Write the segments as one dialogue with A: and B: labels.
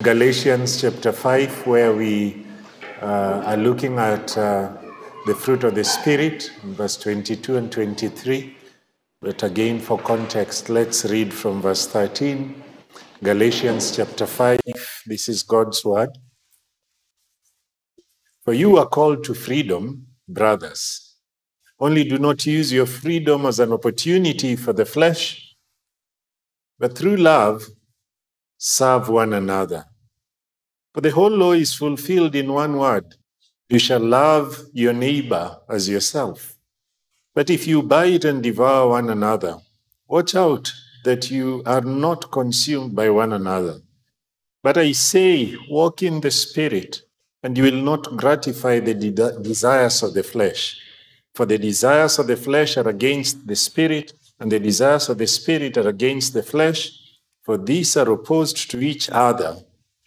A: Galatians chapter 5, where we uh, are looking at uh, the fruit of the Spirit, verse 22 and 23. But again, for context, let's read from verse 13. Galatians chapter 5, this is God's word. For you are called to freedom, brothers. Only do not use your freedom as an opportunity for the flesh, but through love, serve one another. For the whole law is fulfilled in one word you shall love your neighbor as yourself. But if you bite and devour one another, watch out that you are not consumed by one another. But I say, walk in the Spirit, and you will not gratify the de- desires of the flesh. For the desires of the flesh are against the Spirit, and the desires of the Spirit are against the flesh, for these are opposed to each other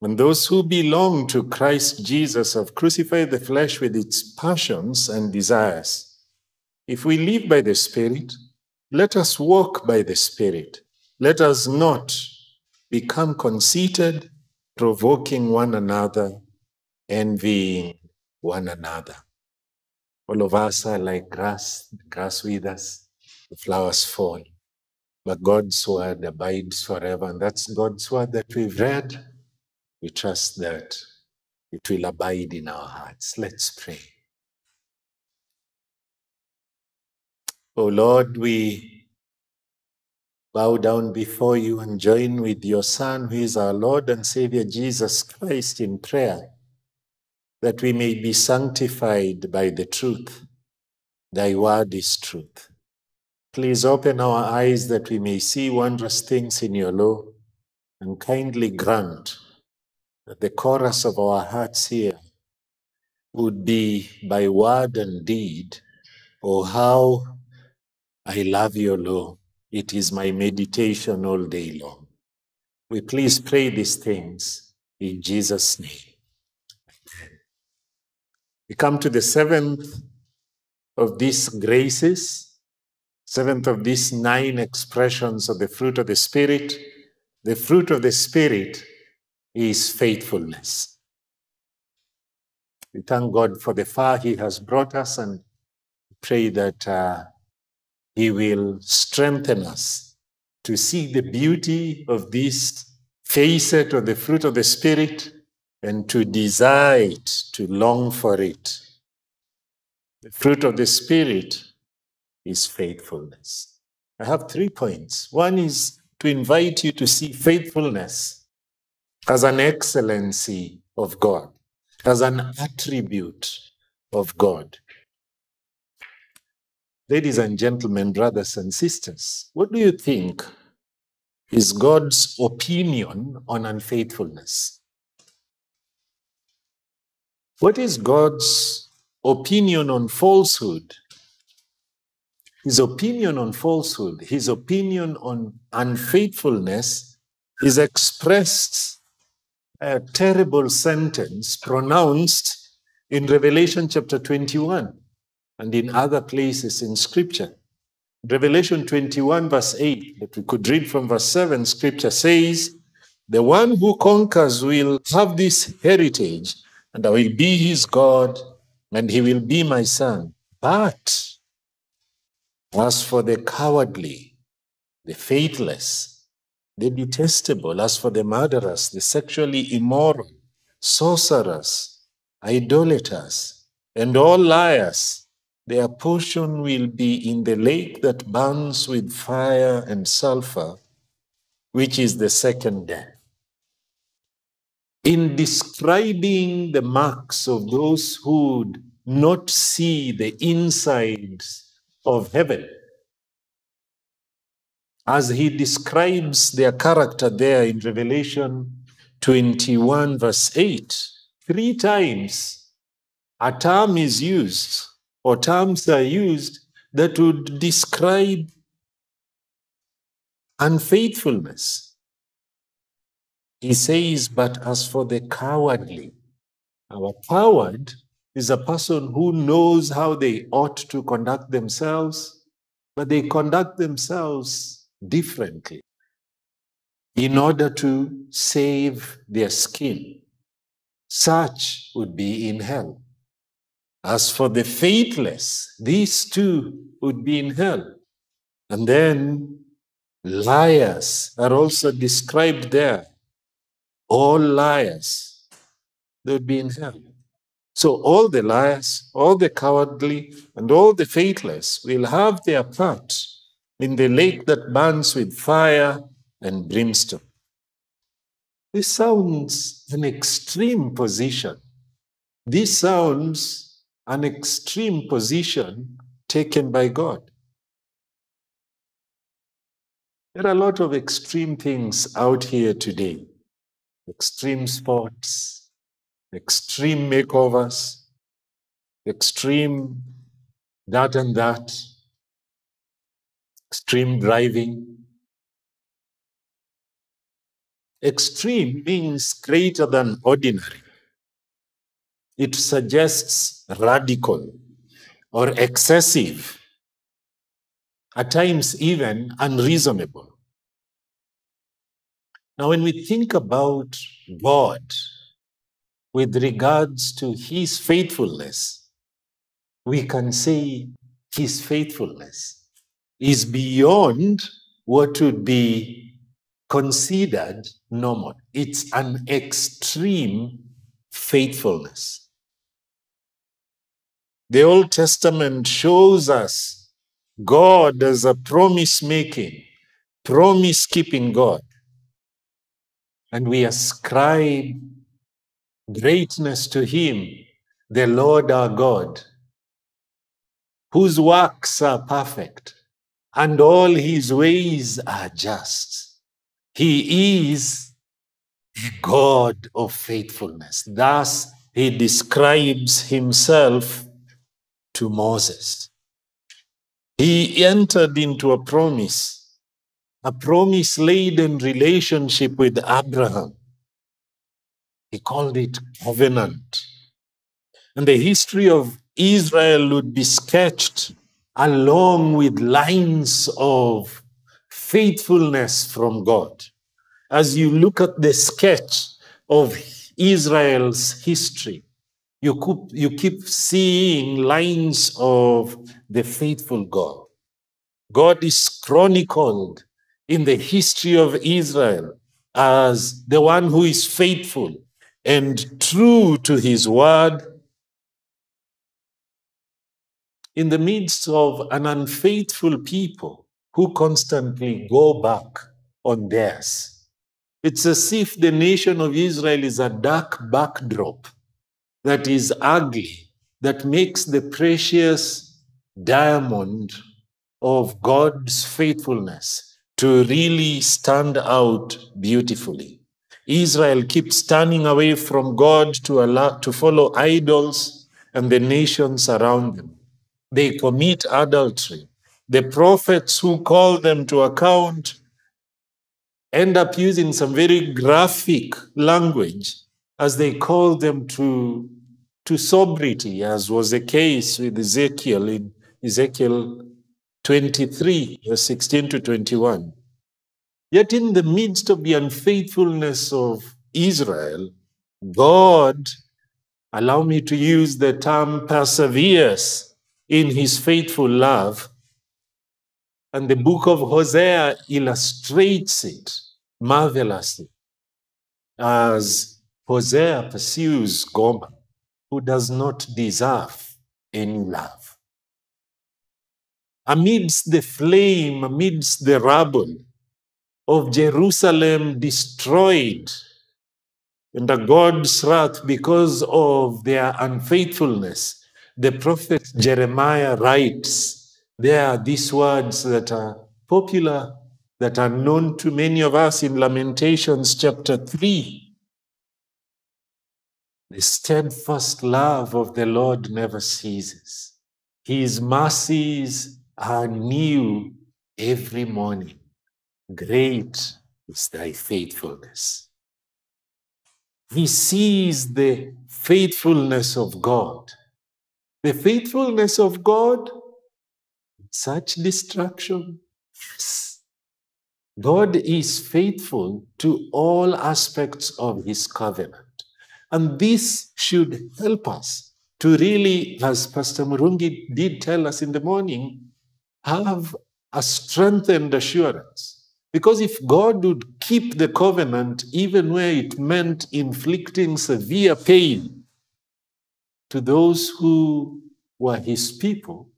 A: When those who belong to Christ Jesus have crucified the flesh with its passions and desires. If we live by the Spirit, let us walk by the Spirit. Let us not become conceited, provoking one another, envying one another. All of us are like grass, the grass withers, the flowers fall. But God's word abides forever. And that's God's word that we've read we trust that it will abide in our hearts. Let's pray. Oh Lord, we bow down before you and join with your Son, who is our Lord and Savior Jesus Christ, in prayer that we may be sanctified by the truth. Thy word is truth. Please open our eyes that we may see wondrous things in your law and kindly grant the chorus of our hearts here would be by word and deed, oh, how I love your law. It is my meditation all day long. We please pray these things in Jesus' name. We come to the seventh of these graces, seventh of these nine expressions of the fruit of the Spirit. The fruit of the Spirit is faithfulness. We thank God for the far He has brought us and pray that uh, He will strengthen us to see the beauty of this facet of the fruit of the Spirit and to desire it, to long for it. The fruit of the Spirit is faithfulness. I have three points. One is to invite you to see faithfulness as an excellency of God, as an attribute of God. Ladies and gentlemen, brothers and sisters, what do you think is God's opinion on unfaithfulness? What is God's opinion on falsehood? His opinion on falsehood, his opinion on unfaithfulness is expressed a terrible sentence pronounced in Revelation chapter 21 and in other places in Scripture. Revelation 21, verse 8, that we could read from verse 7, Scripture says, The one who conquers will have this heritage, and I will be his God, and he will be my son. But as for the cowardly, the faithless, the detestable, as for the murderers, the sexually immoral, sorcerers, idolaters, and all liars, their portion will be in the lake that burns with fire and sulfur, which is the second death. In describing the marks of those who would not see the insides of heaven, as he describes their character there in Revelation 21, verse 8, three times a term is used or terms are used that would describe unfaithfulness. He says, But as for the cowardly, our coward is a person who knows how they ought to conduct themselves, but they conduct themselves differently hmm. in order to save their skin. Such would be in hell. As for the faithless, these two would be in hell. And then liars are also described there. All liars, they would be in hell. So all the liars, all the cowardly, and all the faithless will have their part in the lake that burns with fire and brimstone. This sounds an extreme position. This sounds an extreme position taken by God. There are a lot of extreme things out here today extreme sports, extreme makeovers, extreme that and that, extreme driving. Extreme means greater than ordinary it suggests radical or excessive, at times even unreasonable. Now, when we think about God with regards to his faithfulness, we can say his faithfulness is beyond what would be considered normal. It's an extreme faithfulness. The Old Testament shows us God as a promise making, promise keeping God. And we ascribe greatness to Him, the Lord our God, whose works are perfect and all His ways are just. He is a God of faithfulness. Thus, He describes Himself to Moses. He entered into a promise, a promise laden relationship with Abraham. He called it covenant. And the history of Israel would be sketched along with lines of faithfulness from God. As you look at the sketch of Israel's history, you keep, you keep seeing lines of the faithful God. God is chronicled in the history of Israel as the one who is faithful and true to his word in the midst of an unfaithful people who constantly go back on theirs. It's as if the nation of Israel is a dark backdrop that is ugly, that makes the precious diamond of God's faithfulness to really stand out beautifully. Israel keeps turning away from God to, allow, to follow idols and the nations around them. They commit adultery. The prophets who call them to account end up using some very graphic language as they call them to, to sobriety, as was the case with Ezekiel in Ezekiel 23, verse 16 to 21. Yet, in the midst of the unfaithfulness of Israel, God, allow me to use the term perseveres in his faithful love. And the book of Hosea illustrates it marvelously as Hosea pursues Gomer, who does not deserve any love. amidst the flame, amidst the rubble of Jerusalem destroyed under God's wrath because of their unfaithfulness, the prophet Jeremiah writes there are these words that are popular, that are known to many of us in Lamentations chapter 3. The steadfast love of the Lord never ceases. His mercies are new every morning. Great is thy faithfulness. He sees the faithfulness of God. The faithfulness of God, such destruction. Yes. God is faithful to all aspects of his covenant. And this should help us to really, as Pastor Murungi did tell us in the morning, have a strengthened assurance. Because if God would keep the covenant, even where it meant inflicting severe pain to those who were his people,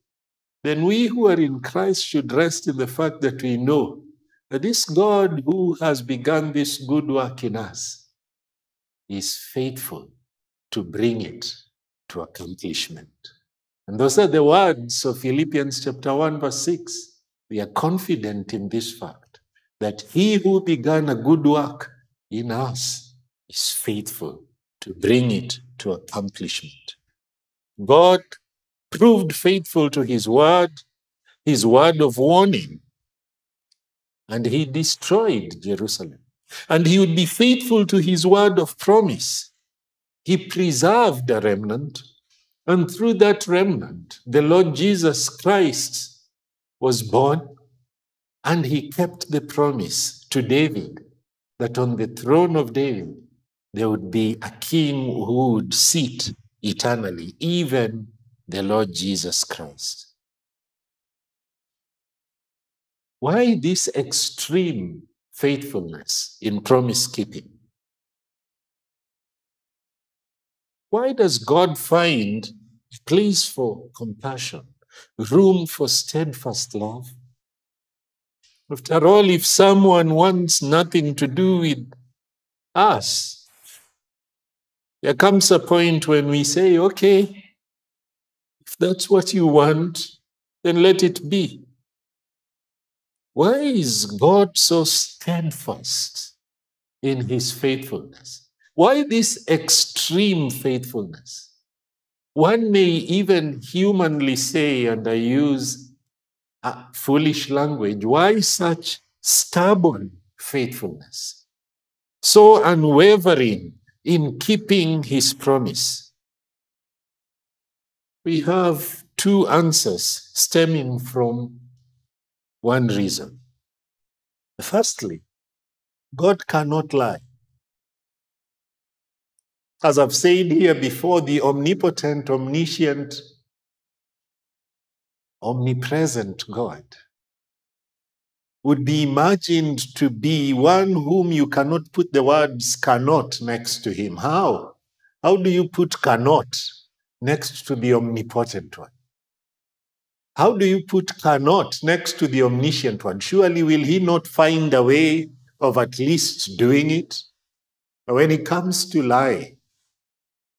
A: then we who are in Christ should rest in the fact that we know that this God who has begun this good work in us is faithful to bring it to accomplishment. And those are the words of Philippians chapter 1, verse 6. We are confident in this fact that he who began a good work in us is faithful to bring it to accomplishment. God proved faithful to his word, his word of warning, and he destroyed Jerusalem. And he would be faithful to his word of promise. He preserved a remnant and through that remnant, the Lord Jesus Christ was born, and he kept the promise to David that on the throne of David there would be a king who would sit eternally, even the Lord Jesus Christ. Why this extreme faithfulness in promise keeping? Why does God find place for compassion, room for steadfast love? After all, if someone wants nothing to do with us, there comes a point when we say, okay, if that's what you want, then let it be. Why is God so steadfast in his faithfulness? Why this extreme faithfulness? One may even humanly say, and I use foolish language, why such stubborn faithfulness? So unwavering in keeping his promise. We have two answers stemming from one reason. Firstly, God cannot lie. As I've said here before, the omnipotent, omniscient, omnipresent God would be imagined to be one whom you cannot put the words cannot next to him. How? How do you put cannot next to the omnipotent one? How do you put cannot next to the omniscient one? Surely will he not find a way of at least doing it? When it comes to lie,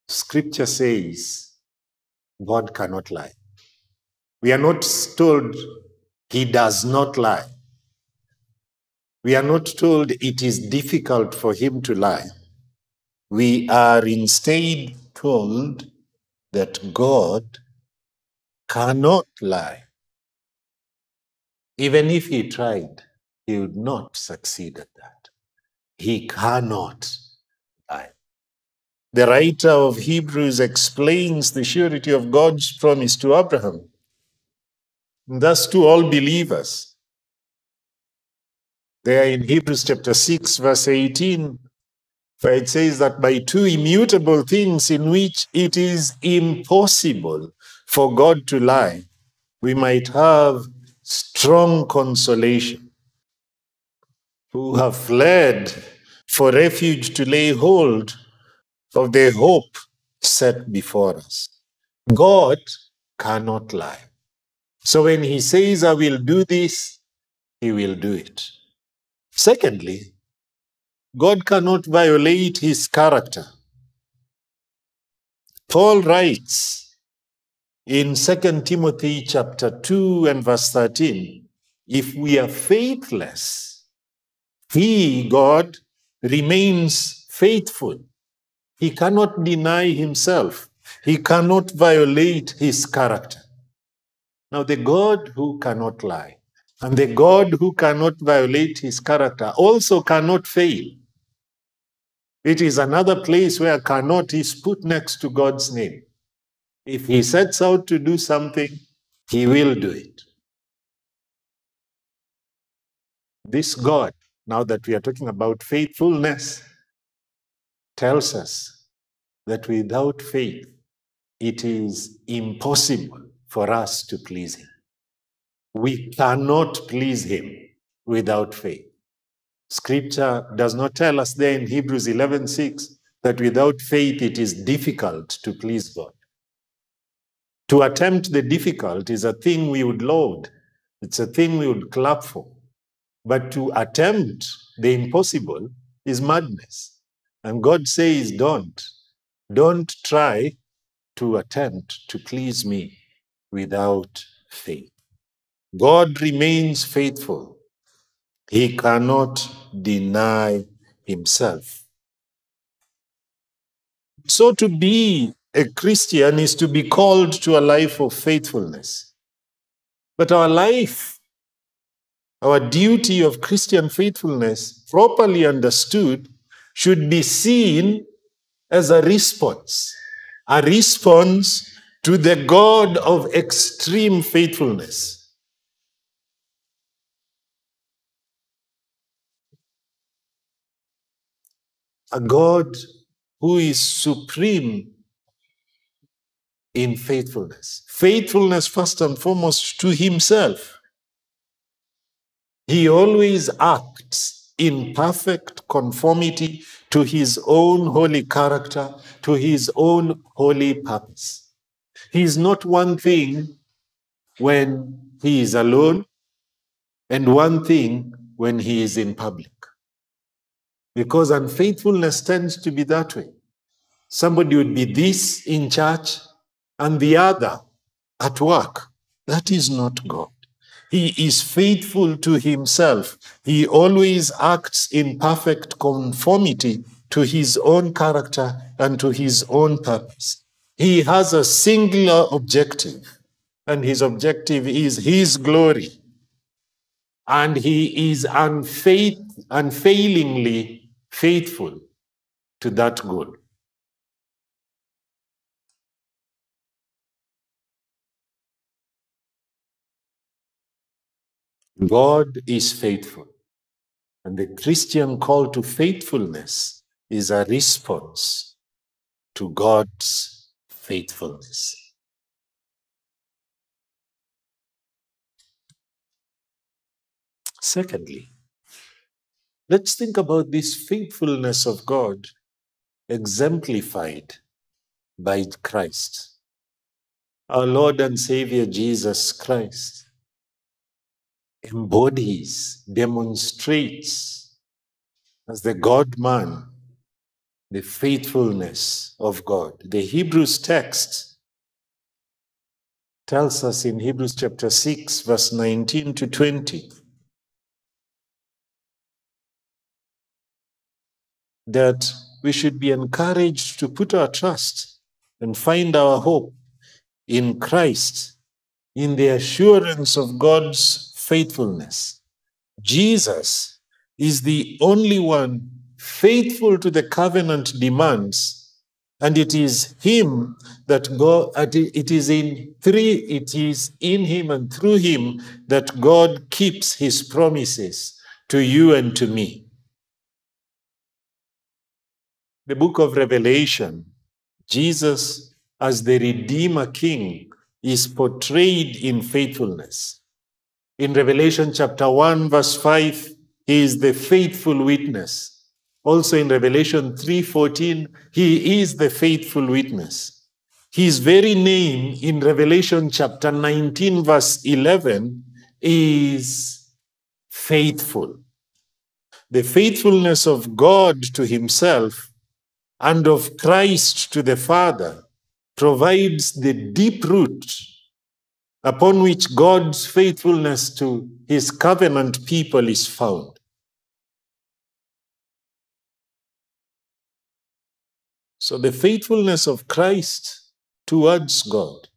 A: Scripture says God cannot lie. We are not told he does not lie. We are not told it is difficult for him to lie. We are instead told that God cannot lie. Even if he tried, he would not succeed at that. He cannot lie. The writer of Hebrews explains the surety of God's promise to Abraham, thus to all believers. There in Hebrews chapter 6, verse 18, where it says that by two immutable things in which it is impossible for God to lie, we might have strong consolation, who have fled for refuge to lay hold of the hope set before us. God cannot lie. So when he says, I will do this, he will do it. Secondly, God cannot violate his character. Paul writes in 2 Timothy chapter 2 and verse 13, if we are faithless, he, God, remains faithful. He cannot deny himself. He cannot violate his character. Now, the God who cannot lie and the God who cannot violate his character also cannot fail. It is another place where cannot is put next to God's name. If he sets out to do something, he will do it. This God, now that we are talking about faithfulness, tells us that without faith, it is impossible for us to please him. We cannot please him without faith. Scripture does not tell us there in Hebrews 11:6 that without faith it is difficult to please God. To attempt the difficult is a thing we would laud. It's a thing we would clap for. But to attempt the impossible is madness. And God says, don't. Don't try to attempt to please me without faith. God remains faithful. He cannot deny himself. So to be a Christian is to be called to a life of faithfulness. But our life, our duty of Christian faithfulness, properly understood, should be seen as a response, a response to the God of extreme faithfulness. A God who is supreme in faithfulness. Faithfulness, first and foremost, to himself. He always acts in perfect conformity to his own holy character, to his own holy purpose. He is not one thing when he is alone, and one thing when he is in public. Because unfaithfulness tends to be that way. Somebody would be this in church and the other at work. That is not God. He is faithful to himself. He always acts in perfect conformity to his own character and to his own purpose. He has a singular objective, and his objective is his glory. And he is unfaith, unfailingly faithful to that goal. God is faithful. And the Christian call to faithfulness is a response to God's faithfulness. Secondly, Let's think about this faithfulness of God exemplified by Christ, our Lord and Savior Jesus Christ. Embodies, demonstrates as the God man the faithfulness of God. The Hebrews text tells us in Hebrews chapter 6, verse 19 to 20 that we should be encouraged to put our trust and find our hope in Christ, in the assurance of God's faithfulness. Jesus is the only one faithful to the covenant demands and it is him that god it is in three it is in him and through him that god keeps his promises to you and to me the book of Revelation, Jesus as the Redeemer King is portrayed in faithfulness. In Revelation chapter 1, verse 5, he is the faithful witness. Also in Revelation 3:14, he is the faithful witness. His very name in Revelation chapter 19, verse 11, is faithful. The faithfulness of God to himself and of Christ to the Father provides the deep root upon which God's faithfulness to his covenant people is found. So the faithfulness of Christ towards God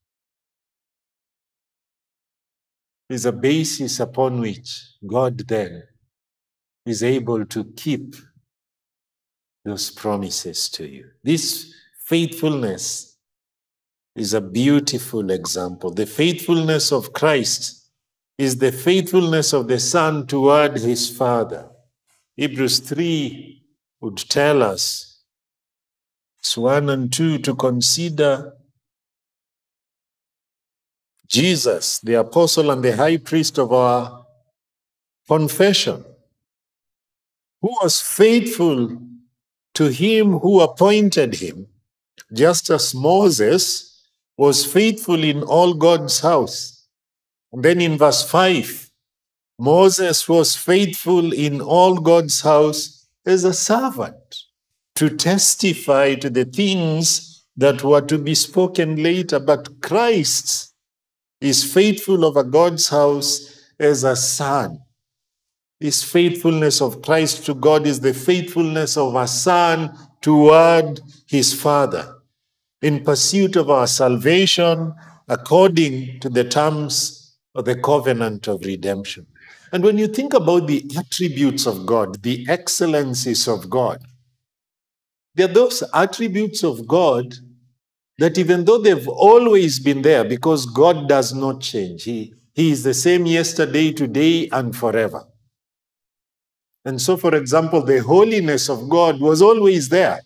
A: is a basis upon which God then is able to keep those promises to you. This faithfulness is a beautiful example. The faithfulness of Christ is the faithfulness of the Son toward his Father. Hebrews 3 would tell us, it's 1 and 2, to consider Jesus, the apostle and the high priest of our confession, who was faithful to him who appointed him, just as Moses was faithful in all God's house. And then in verse 5, Moses was faithful in all God's house as a servant to testify to the things that were to be spoken later. But Christ is faithful over God's house as a son. This faithfulness of Christ to God is the faithfulness of a son toward his father in pursuit of our salvation according to the terms of the covenant of redemption. And when you think about the attributes of God, the excellencies of God, they're those attributes of God that even though they've always been there, because God does not change, He, he is the same yesterday, today, and forever. And so, for example, the holiness of God was always there.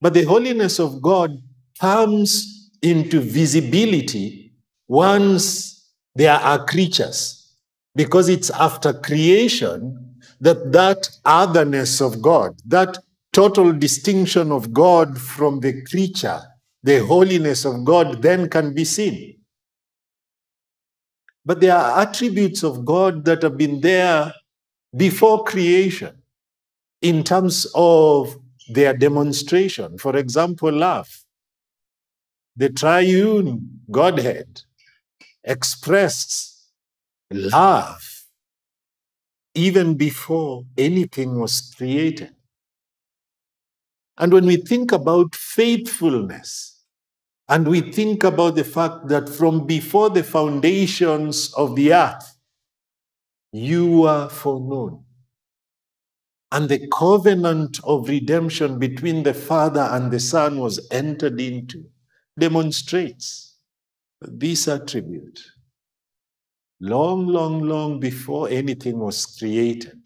A: But the holiness of God comes into visibility once there are creatures, because it's after creation that that otherness of God, that total distinction of God from the creature, the holiness of God, then can be seen. But there are attributes of God that have been there before creation in terms of their demonstration. For example, love. The triune Godhead expressed love even before anything was created. And when we think about faithfulness, and we think about the fact that from before the foundations of the earth, you were foreknown. And the covenant of redemption between the Father and the Son was entered into, demonstrates this attribute. Long, long, long before anything was created,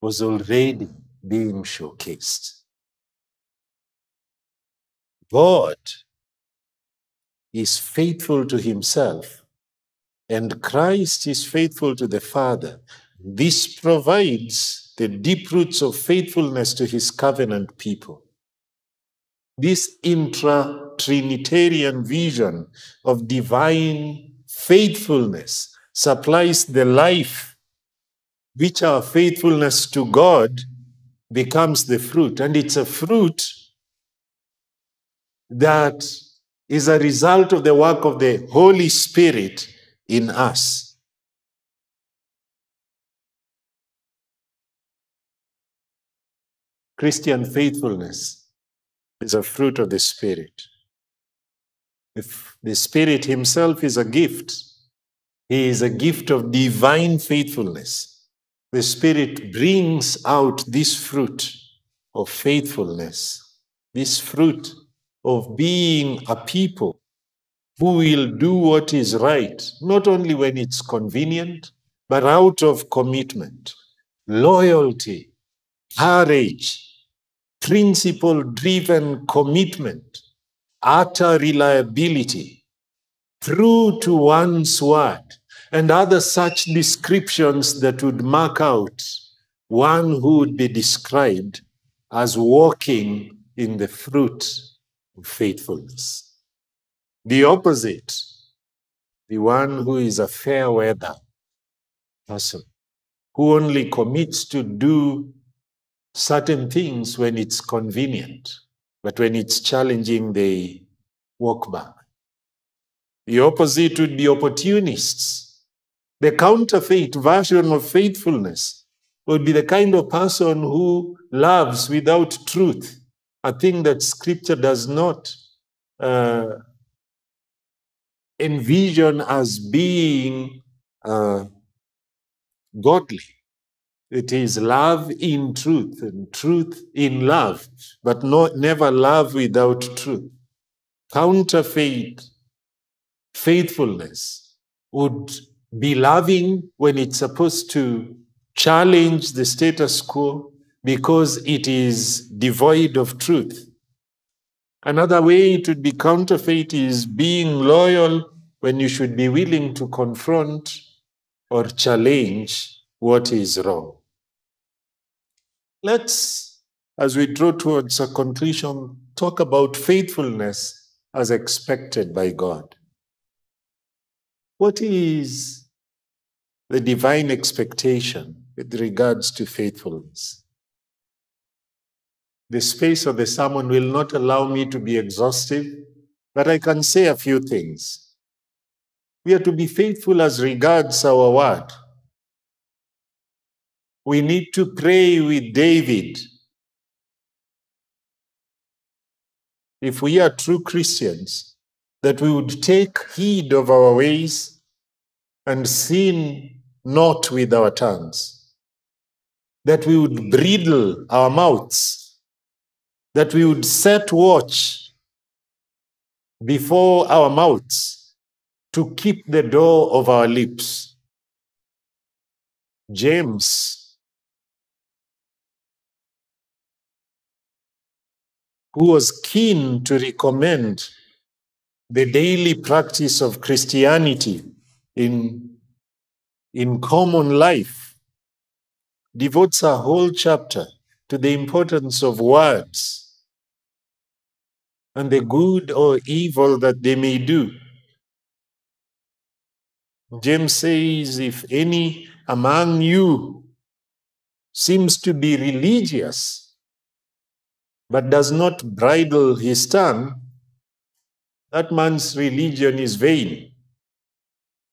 A: was already being showcased. God is faithful to himself and Christ is faithful to the Father. This provides the deep roots of faithfulness to his covenant people. This intra Trinitarian vision of divine faithfulness supplies the life which our faithfulness to God becomes the fruit. And it's a fruit that is a result of the work of the Holy Spirit in us. Christian faithfulness is a fruit of the Spirit. If the Spirit Himself is a gift, He is a gift of divine faithfulness. The Spirit brings out this fruit of faithfulness, this fruit of being a people who will do what is right, not only when it's convenient, but out of commitment, loyalty, courage, principle driven commitment, utter reliability, true to one's word, and other such descriptions that would mark out one who would be described as walking in the fruit of faithfulness. The opposite, the one who is a fair weather person, who only commits to do certain things when it's convenient, but when it's challenging, they walk back. The opposite would be opportunists. The counterfeit version of faithfulness would be the kind of person who loves without truth, a thing that scripture does not uh, envision as being uh, godly. It is love in truth and truth in love, but not, never love without truth. Counterfeit faithfulness would be loving when it's supposed to challenge the status quo because it is devoid of truth. Another way it would be counterfeit is being loyal when you should be willing to confront or challenge what is wrong. Let's, as we draw towards a conclusion, talk about faithfulness as expected by God. What is the divine expectation with regards to faithfulness? The space of the sermon will not allow me to be exhaustive, but I can say a few things. We are to be faithful as regards our word. We need to pray with David. If we are true Christians, that we would take heed of our ways and sin not with our tongues, that we would bridle our mouths, that we would set watch before our mouths to keep the door of our lips. James, who was keen to recommend the daily practice of Christianity in, in common life, devotes a whole chapter to the importance of words and the good or evil that they may do. James says, if any among you seems to be religious, but does not bridle his tongue, that man's religion is vain.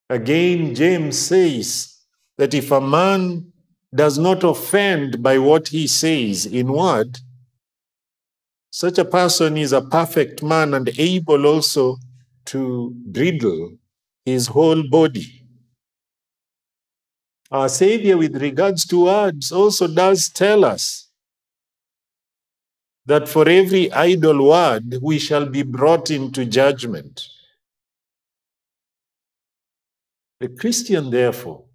A: Again, James says that if a man does not offend by what he says in word, such a person is a perfect man and able also to bridle his whole body. Our Savior, with regards to words, also does tell us that for every idle word we shall be brought into judgment. The Christian, therefore,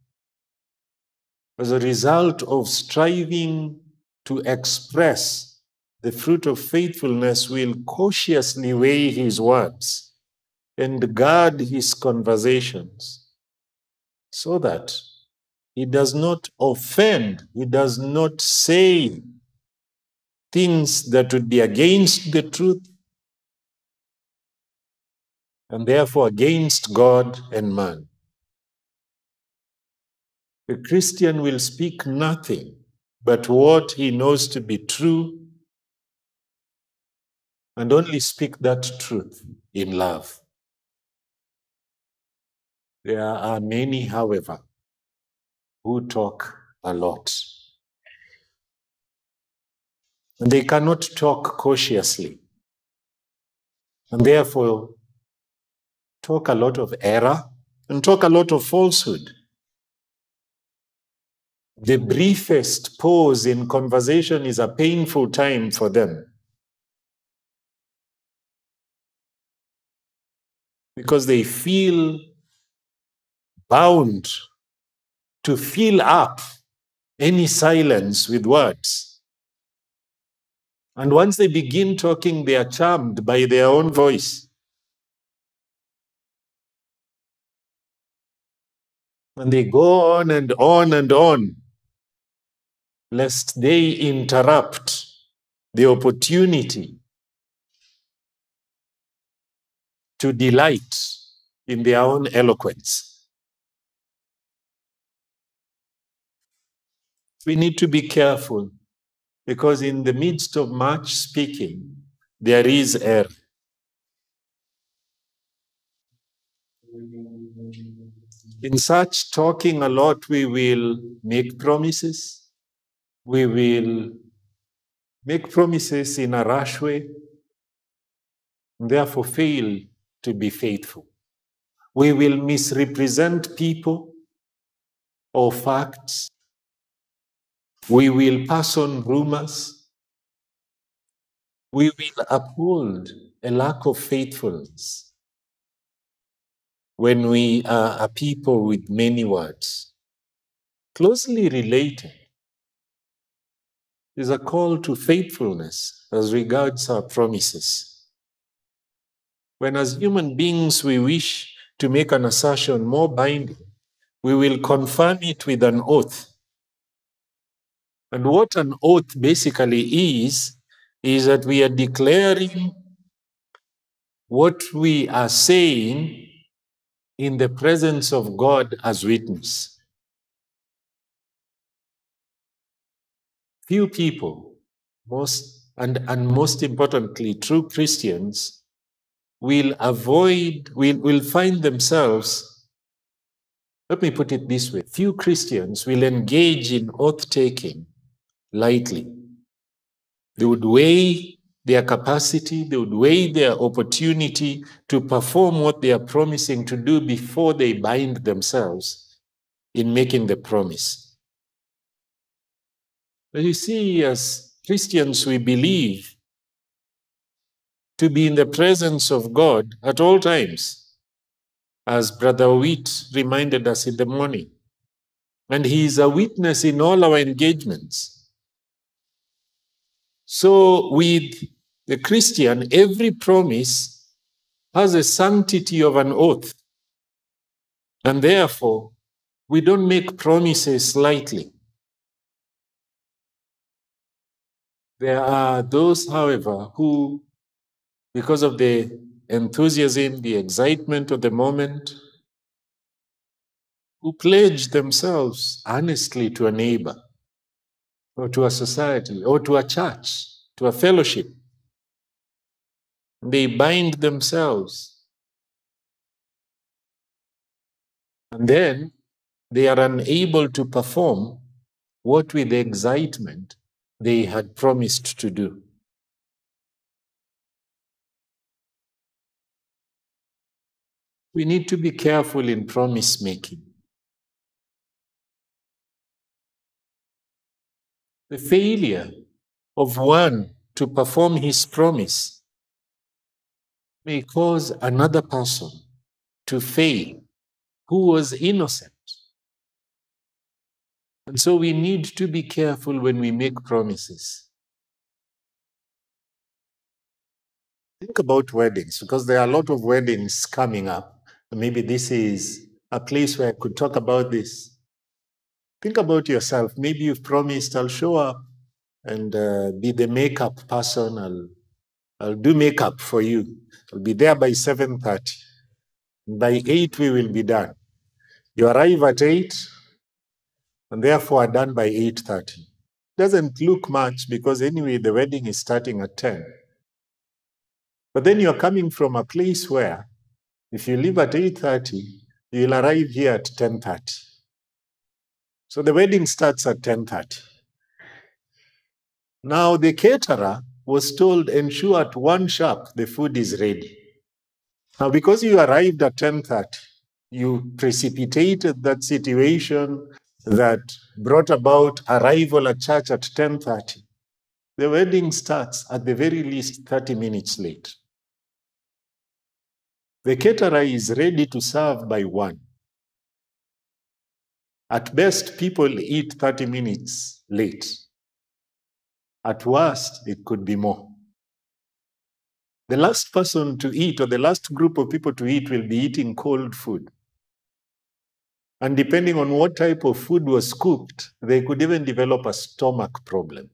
A: as a result of striving to express the fruit of faithfulness, will cautiously weigh his words and guard his conversations so that he does not offend, he does not say things that would be against the truth and therefore against God and man. The Christian will speak nothing but what he knows to be true and only speak that truth in love. There are many, however, who talk a lot. They cannot talk cautiously. And therefore, talk a lot of error and talk a lot of falsehood. The briefest pause in conversation is a painful time for them. Because they feel bound to fill up any silence with words. And once they begin talking, they are charmed by their own voice. And they go on and on and on, lest they interrupt the opportunity to delight in their own eloquence. We need to be careful because in the midst of much speaking, there is error. In such talking a lot, we will make promises. We will make promises in a rash way, and therefore fail to be faithful. We will misrepresent people or facts. We will pass on rumors. We will uphold a lack of faithfulness when we are a people with many words. Closely related is a call to faithfulness as regards our promises. When, as human beings, we wish to make an assertion more binding, we will confirm it with an oath. And what an oath basically is, is that we are declaring what we are saying in the presence of God as witness. Few people, most and, and most importantly, true Christians, will avoid, will, will find themselves, let me put it this way few Christians will engage in oath taking lightly. They would weigh their capacity, they would weigh their opportunity to perform what they are promising to do before they bind themselves in making the promise. But you see, as Christians, we believe to be in the presence of God at all times, as Brother Wheat reminded us in the morning. And he is a witness in all our engagements. So, with the Christian, every promise has a sanctity of an oath. And therefore, we don't make promises lightly. There are those, however, who, because of the enthusiasm, the excitement of the moment, who pledge themselves honestly to a neighbor, or to a society, or to a church, to a fellowship. They bind themselves. And then they are unable to perform what with excitement they had promised to do. We need to be careful in promise making. The failure of one to perform his promise may cause another person to fail who was innocent. And so we need to be careful when we make promises. Think about weddings, because there are a lot of weddings coming up. Maybe this is a place where I could talk about this. Think about yourself. Maybe you've promised, I'll show up and uh, be the makeup person. I'll, I'll do makeup for you. I'll be there by 7.30. By 8, we will be done. You arrive at 8, and therefore are done by 8.30. Doesn't look much because anyway, the wedding is starting at 10. But then you're coming from a place where if you leave at 8.30, you'll arrive here at 10.30. So the wedding starts at 10.30. Now the caterer was told, ensure at one sharp the food is ready. Now, because you arrived at 10.30, you precipitated that situation that brought about arrival at church at 10.30. The wedding starts at the very least 30 minutes late. The caterer is ready to serve by one. At best, people eat 30 minutes late. At worst, it could be more. The last person to eat, or the last group of people to eat, will be eating cold food. And depending on what type of food was cooked, they could even develop a stomach problem.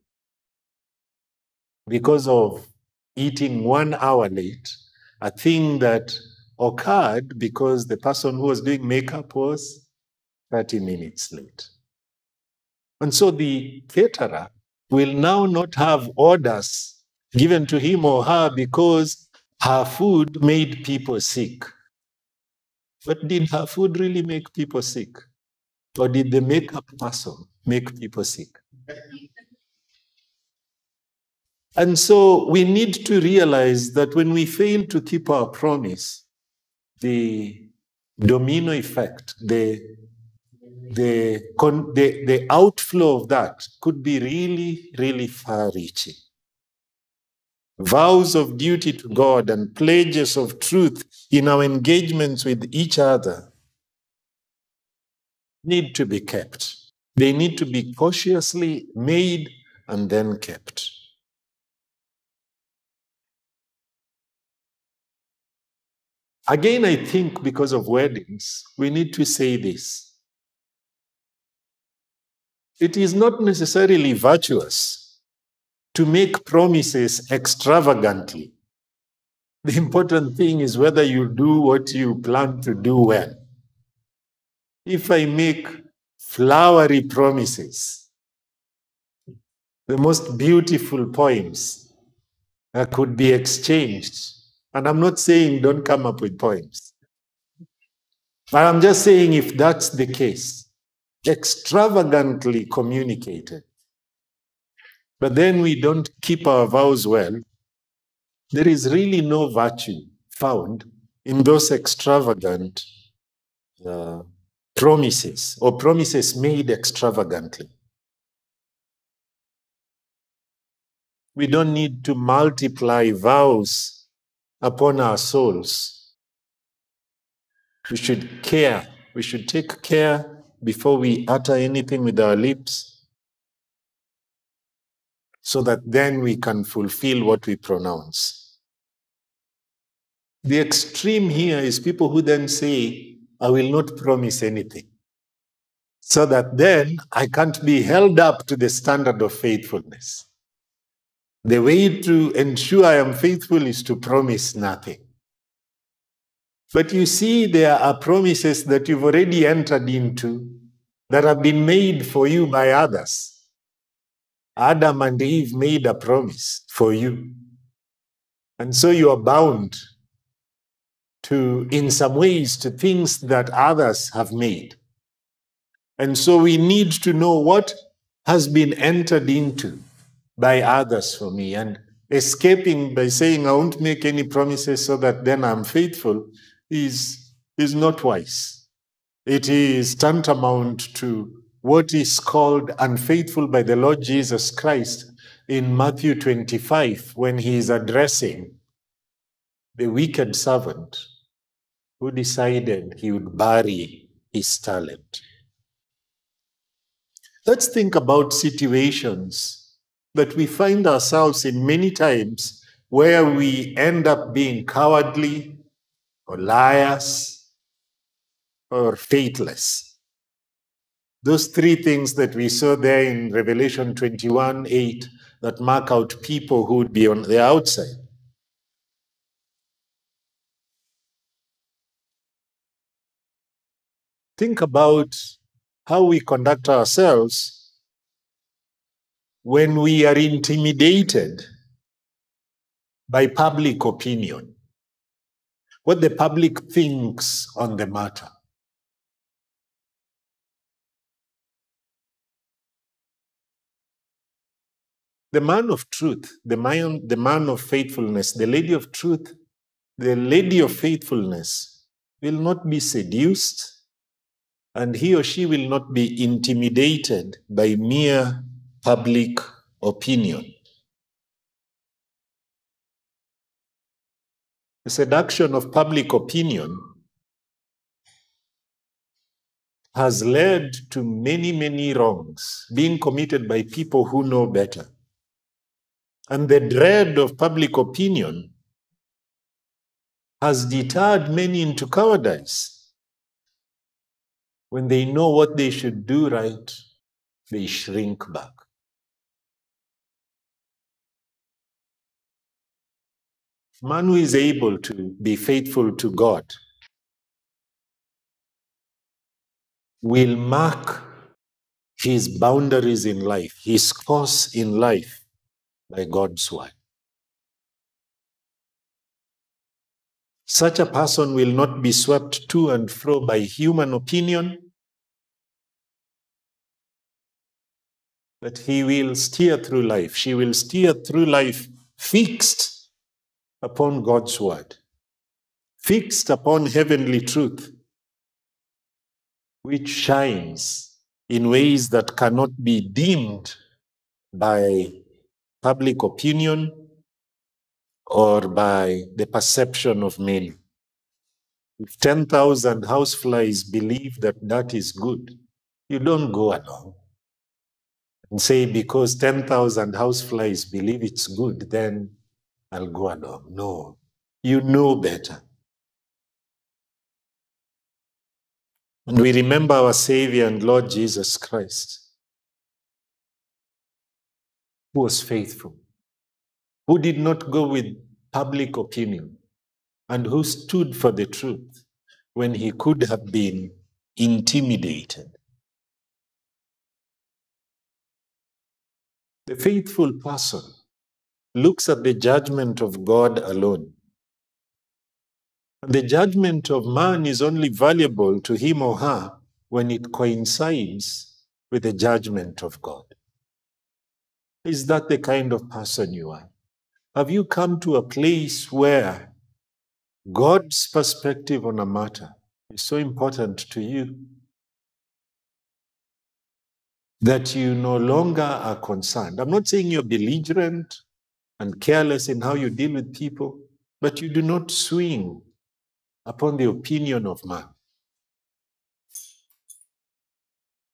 A: Because of eating one hour late, a thing that occurred because the person who was doing makeup was 30 minutes late. And so the caterer will now not have orders given to him or her because her food made people sick. But did her food really make people sick? Or did the makeup person make people sick? And so we need to realize that when we fail to keep our promise, the domino effect, the the, con- the, the outflow of that could be really, really far reaching. Vows of duty to God and pledges of truth in our engagements with each other need to be kept. They need to be cautiously made and then kept. Again, I think because of weddings, we need to say this it is not necessarily virtuous to make promises extravagantly. The important thing is whether you do what you plan to do well. If I make flowery promises, the most beautiful poems that could be exchanged, and I'm not saying don't come up with poems, but I'm just saying if that's the case, extravagantly communicated, but then we don't keep our vows well, there is really no virtue found in those extravagant uh, promises or promises made extravagantly. We don't need to multiply vows upon our souls. We should care. We should take care before we utter anything with our lips, so that then we can fulfill what we pronounce. The extreme here is people who then say, I will not promise anything. So that then I can't be held up to the standard of faithfulness. The way to ensure I am faithful is to promise nothing. But you see, there are promises that you've already entered into that have been made for you by others. Adam and Eve made a promise for you. And so you are bound to, in some ways, to things that others have made. And so we need to know what has been entered into by others for me. And escaping by saying, I won't make any promises so that then I'm faithful is, is not wise. It is tantamount to what is called unfaithful by the Lord Jesus Christ in Matthew 25 when he is addressing the wicked servant who decided he would bury his talent. Let's think about situations that we find ourselves in many times where we end up being cowardly or liars or faithless. Those three things that we saw there in Revelation 21 8 that mark out people who would be on the outside. Think about how we conduct ourselves when we are intimidated by public opinion, what the public thinks on the matter. The man of truth, the man, the man of faithfulness, the lady of truth, the lady of faithfulness will not be seduced and he or she will not be intimidated by mere public opinion. Seduction of public opinion has led to many, many wrongs being committed by people who know better. And the dread of public opinion has deterred many into cowardice. When they know what they should do right, they shrink back. Man who is able to be faithful to God will mark his boundaries in life, his course in life by God's word. Such a person will not be swept to and fro by human opinion, but he will steer through life. She will steer through life fixed upon God's word, fixed upon heavenly truth, which shines in ways that cannot be dimmed by public opinion or by the perception of men. If 10,000 houseflies believe that that is good, you don't go along and say, because 10,000 houseflies believe it's good, then I'll go along. No, you know better. And we remember our Savior and Lord Jesus Christ, who was faithful, who did not go with public opinion, and who stood for the truth when he could have been intimidated. The faithful person looks at the judgment of God alone. The judgment of man is only valuable to him or her when it coincides with the judgment of God. Is that the kind of person you are? Have you come to a place where God's perspective on a matter is so important to you that you no longer are concerned? I'm not saying you're belligerent and careless in how you deal with people, but you do not swing upon the opinion of man.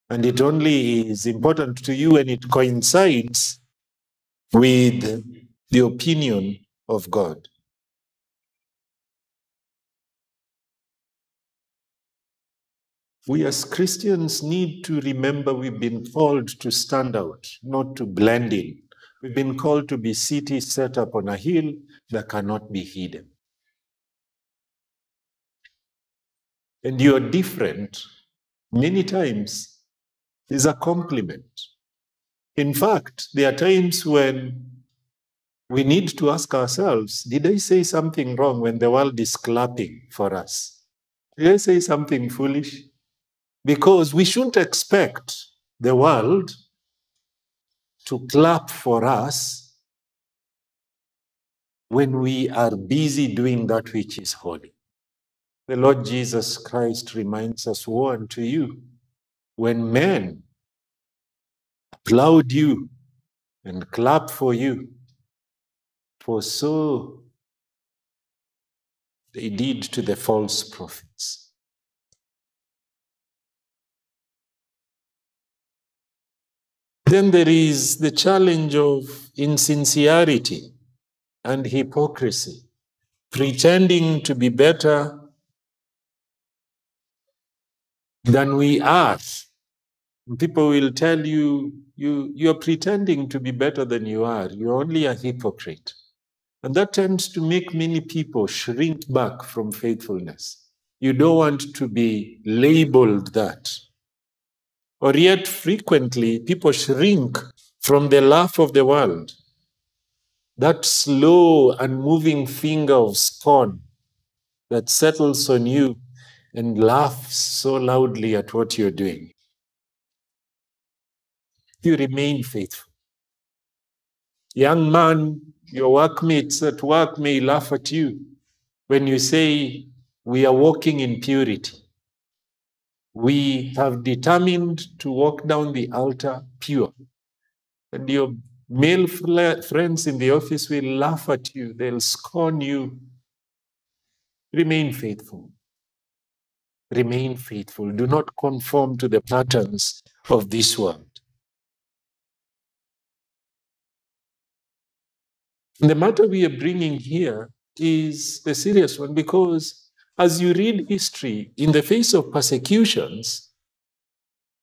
A: And it only is important to you when it coincides with the opinion of God. We as Christians need to remember we've been called to stand out, not to blend in. We've been called to be cities set up on a hill that cannot be hidden. And you're different many times is a compliment. In fact, there are times when we need to ask ourselves Did I say something wrong when the world is clapping for us? Did I say something foolish? Because we shouldn't expect the world to clap for us when we are busy doing that which is holy. The Lord Jesus Christ reminds us Woe unto you when men applaud you and clap for you, for so they did to the false prophets. Then there is the challenge of insincerity and hypocrisy, pretending to be better than we are. People will tell you, you, you're pretending to be better than you are. You're only a hypocrite. And that tends to make many people shrink back from faithfulness. You don't want to be labeled that. Or yet, frequently, people shrink from the laugh of the world. That slow and moving finger of scorn that settles on you and laughs so loudly at what you're doing. You remain faithful. Young man, your workmates at work may laugh at you when you say, We are walking in purity. We have determined to walk down the altar pure. And your male friends in the office will laugh at you, they'll scorn you. Remain faithful. Remain faithful. Do not conform to the patterns of this world. The matter we are bringing here is a serious one because as you read history, in the face of persecutions,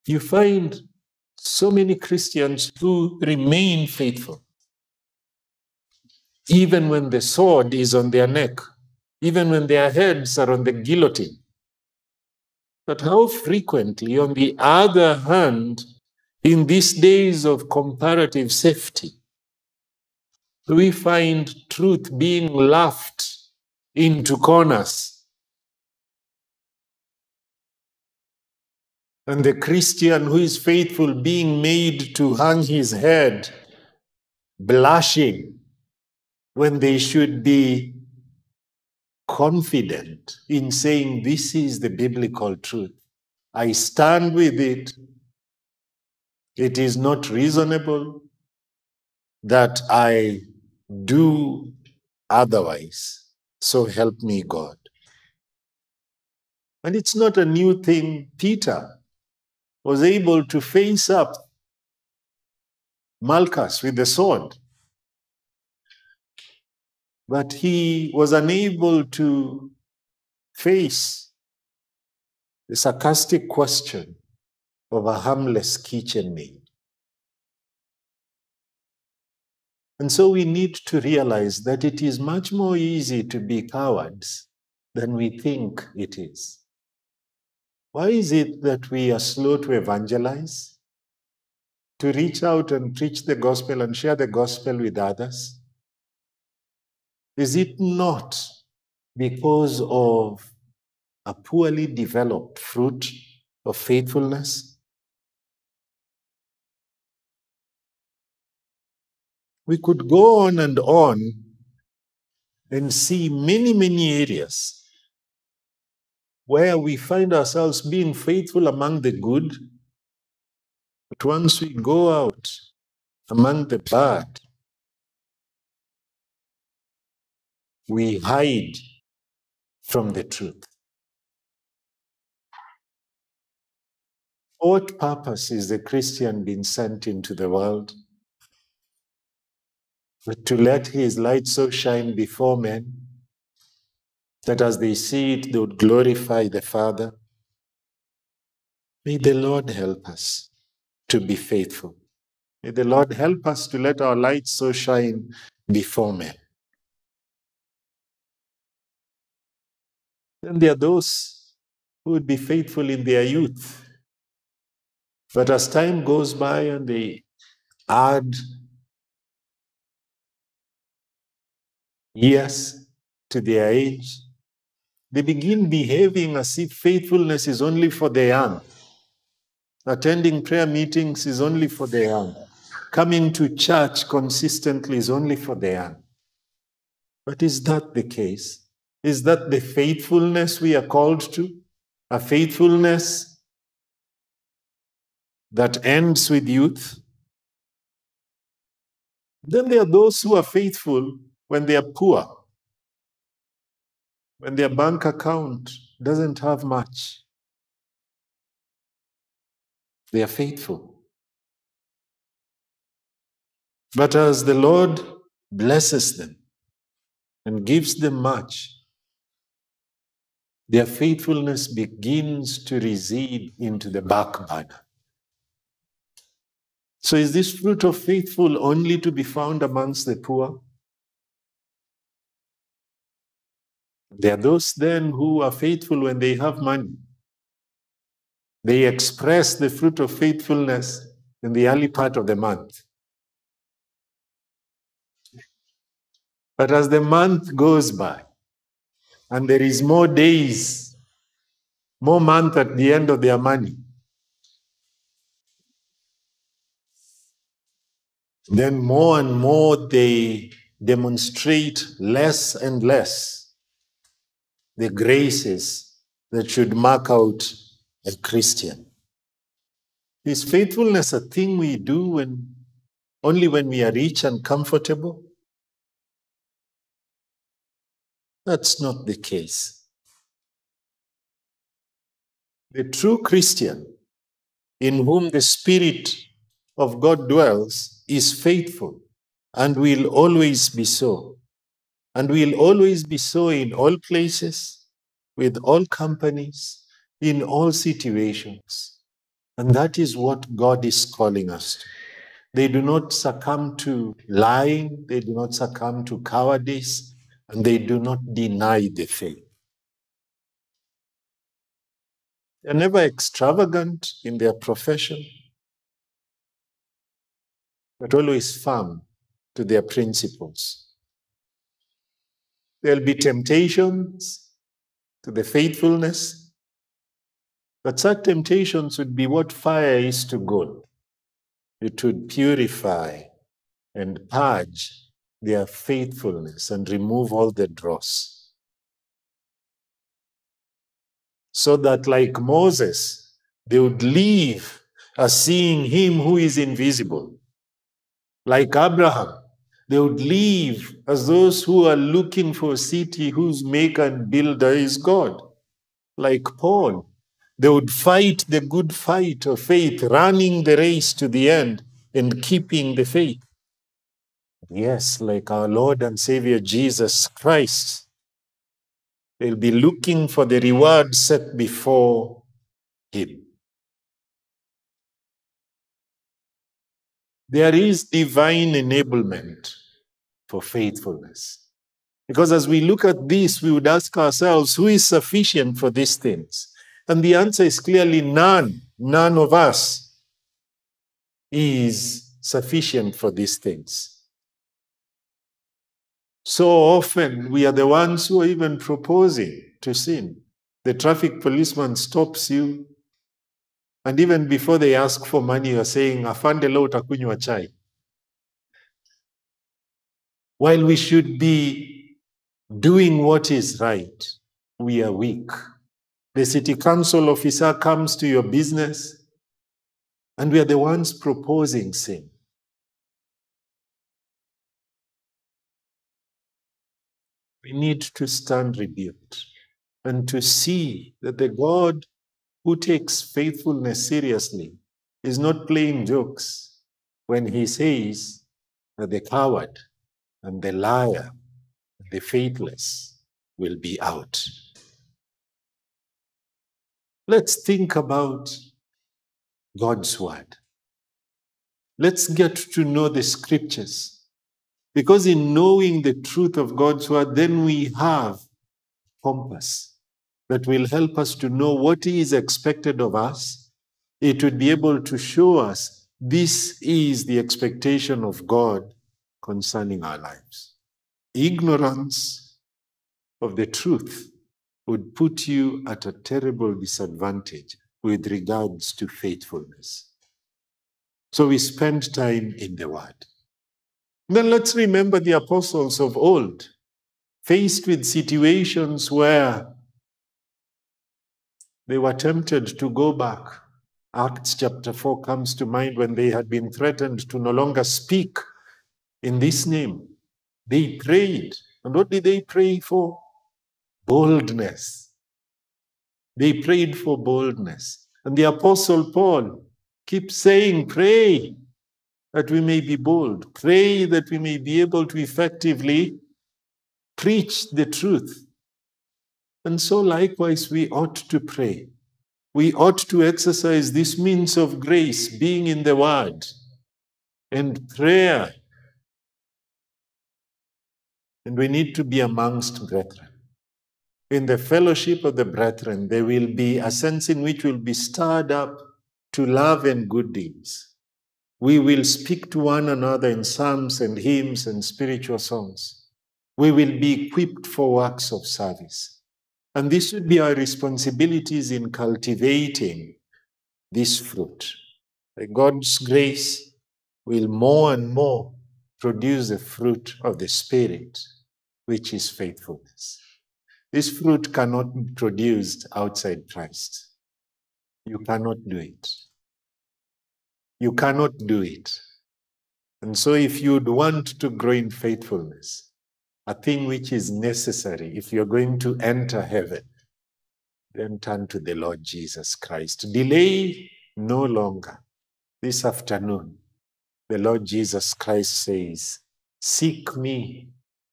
A: you find so many Christians who remain faithful. even when the sword is on their neck, even when their heads are on the guillotine. But how frequently, on the other hand, in these days of comparative safety, we find truth being laughed into corners. And the Christian who is faithful being made to hang his head, blushing, when they should be confident in saying, This is the biblical truth. I stand with it. It is not reasonable that I do otherwise. So help me, God. And it's not a new thing. Peter was able to face up Malchus with the sword. But he was unable to face the sarcastic question of a harmless kitchen maid. And so we need to realize that it is much more easy to be cowards than we think it is. Why is it that we are slow to evangelize, to reach out and preach the gospel and share the gospel with others? Is it not because of a poorly developed fruit of faithfulness? We could go on and on and see many, many areas where we find ourselves being faithful among the good, but once we go out among the bad, we hide from the truth. What purpose is the Christian being sent into the world? But to let his light so shine before men that as they see it, they would glorify the Father. May the Lord help us to be faithful. May the Lord help us to let our light so shine before men. Then there are those who would be faithful in their youth. But as time goes by and they add years to their age, they begin behaving as if faithfulness is only for the young. Attending prayer meetings is only for the young. Coming to church consistently is only for the young. But is that the case? Is that the faithfulness we are called to? A faithfulness that ends with youth? Then there are those who are faithful when they are poor, when their bank account doesn't have much. They are faithful. But as the Lord blesses them and gives them much, their faithfulness begins to recede into the back burner. So, is this fruit of faithful only to be found amongst the poor? There are those then who are faithful when they have money. They express the fruit of faithfulness in the early part of the month. But as the month goes by, and there is more days, more month at the end of their money, then more and more they demonstrate less and less the graces that should mark out a Christian. Is faithfulness a thing we do when only when we are rich and comfortable? That's not the case. The true Christian, in whom the Spirit of God dwells, is faithful and will always be so. And will always be so in all places, with all companies, in all situations. And that is what God is calling us to. They do not succumb to lying, they do not succumb to cowardice, and they do not deny the faith. They're never extravagant in their profession, but always firm to their principles. There'll be temptations to the faithfulness, but such temptations would be what fire is to gold. It would purify and purge their faithfulness and remove all the dross. So that, like Moses, they would leave as seeing him who is invisible. Like Abraham, they would leave as those who are looking for a city whose maker and builder is God. Like Paul, they would fight the good fight of faith, running the race to the end and keeping the faith. Yes, like our Lord and Savior Jesus Christ, they'll be looking for the reward set before Him. There is divine enablement for faithfulness. Because as we look at this, we would ask ourselves, who is sufficient for these things? And the answer is clearly none. None of us is sufficient for these things. So often we are the ones who are even proposing to sin. The traffic policeman stops you, and even before they ask for money, you're saying, Afande leo utakunywa chai. While we should be doing what is right, we are weak. The city council officer comes to your business, and we are the ones proposing sin. We need to stand rebuked and to see that the God who takes faithfulness seriously is not playing jokes when he says that the coward and the liar and the faithless will be out. Let's think about God's word. Let's get to know the scriptures. Because in knowing the truth of God's word, then we have compass that will help us to know what is expected of us. It would be able to show us this is the expectation of God concerning our lives. Ignorance of the truth would put you at a terrible disadvantage with regards to faithfulness. So we spend time in the Word. Then let's remember the apostles of old, faced with situations where they were tempted to go back. Acts chapter 4 comes to mind when they had been threatened to no longer speak in this name. They prayed. And what did they pray for? Boldness. They prayed for boldness. And the Apostle Paul keeps saying, Pray that we may be bold. Pray that we may be able to effectively preach the truth. And so, likewise, we ought to pray. We ought to exercise this means of grace, being in the Word and prayer. And we need to be amongst brethren. In the fellowship of the brethren, there will be a sense in which we'll be stirred up to love and good deeds. We will speak to one another in psalms and hymns and spiritual songs. We will be equipped for works of service. And this should be our responsibilities in cultivating this fruit. By God's grace will more and more produce the fruit of the Spirit, which is faithfulness. This fruit cannot be produced outside Christ. You cannot do it. You cannot do it. And so, if you'd want to grow in faithfulness, a thing which is necessary if you're going to enter heaven, then turn to the Lord Jesus Christ. Delay no longer. This afternoon, the Lord Jesus Christ says, Seek me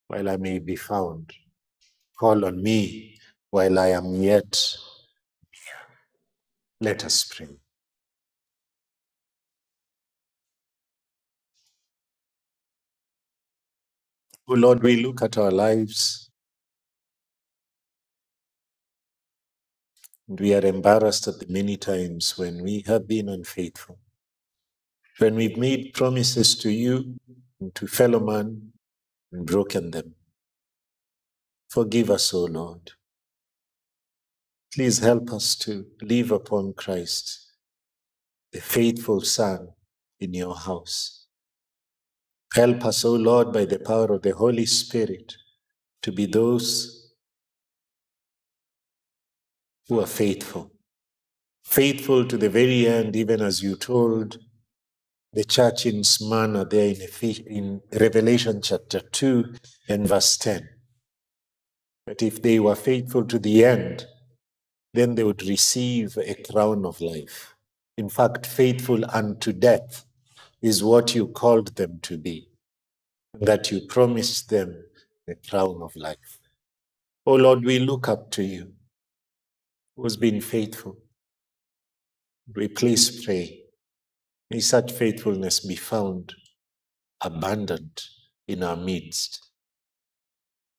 A: while I may be found. Call on me while I am yet. Let us pray. Oh Lord, we look at our lives and we are embarrassed at the many times when we have been unfaithful. When we've made promises to you and to fellow man and broken them. Forgive us, O Lord. Please help us to live upon Christ, the faithful Son in your house. Help us, O Lord, by the power of the Holy Spirit, to be those who are faithful. Faithful to the very end, even as you told the church in Smyrna there in, in Revelation chapter 2 and verse 10. That if they were faithful to the end, then they would receive a crown of life. In fact, faithful unto death is what you called them to be, that you promised them the crown of life. Oh Lord, we look up to you, who's been faithful. We please pray. May such faithfulness be found abundant in our midst.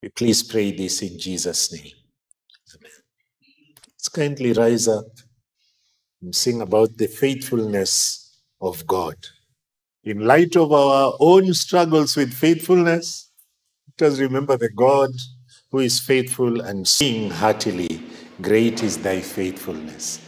A: We please pray this in Jesus' name. Let's kindly rise up and sing about the faithfulness of God. In light of our own struggles with faithfulness, let us remember the God who is faithful and sing heartily, Great is thy faithfulness.